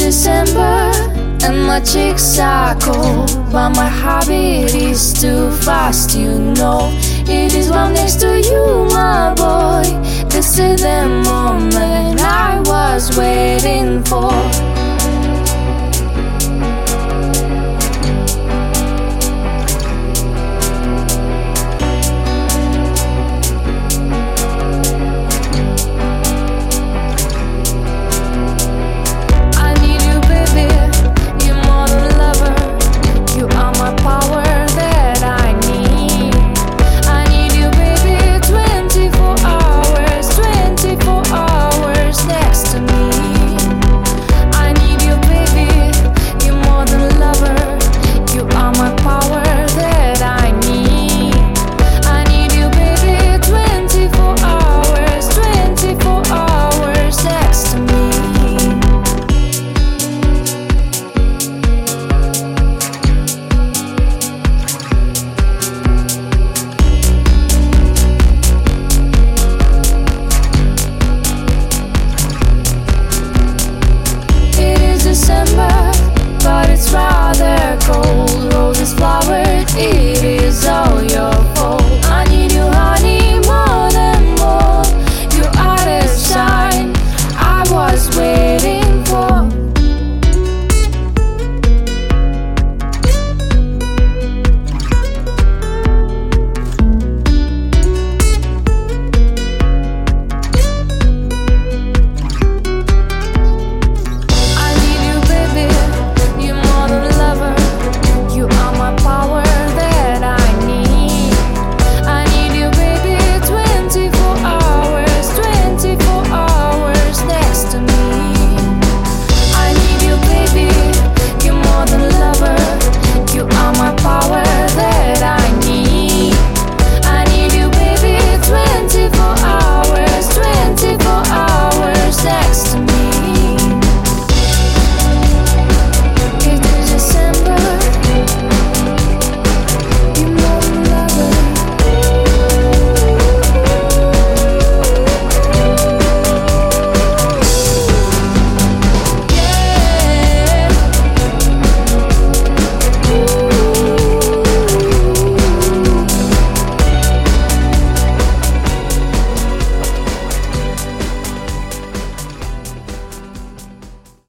December and my cheeks are cold. But my heartbeat is too fast, you know. It is love next to you, my boy. This is the moment I.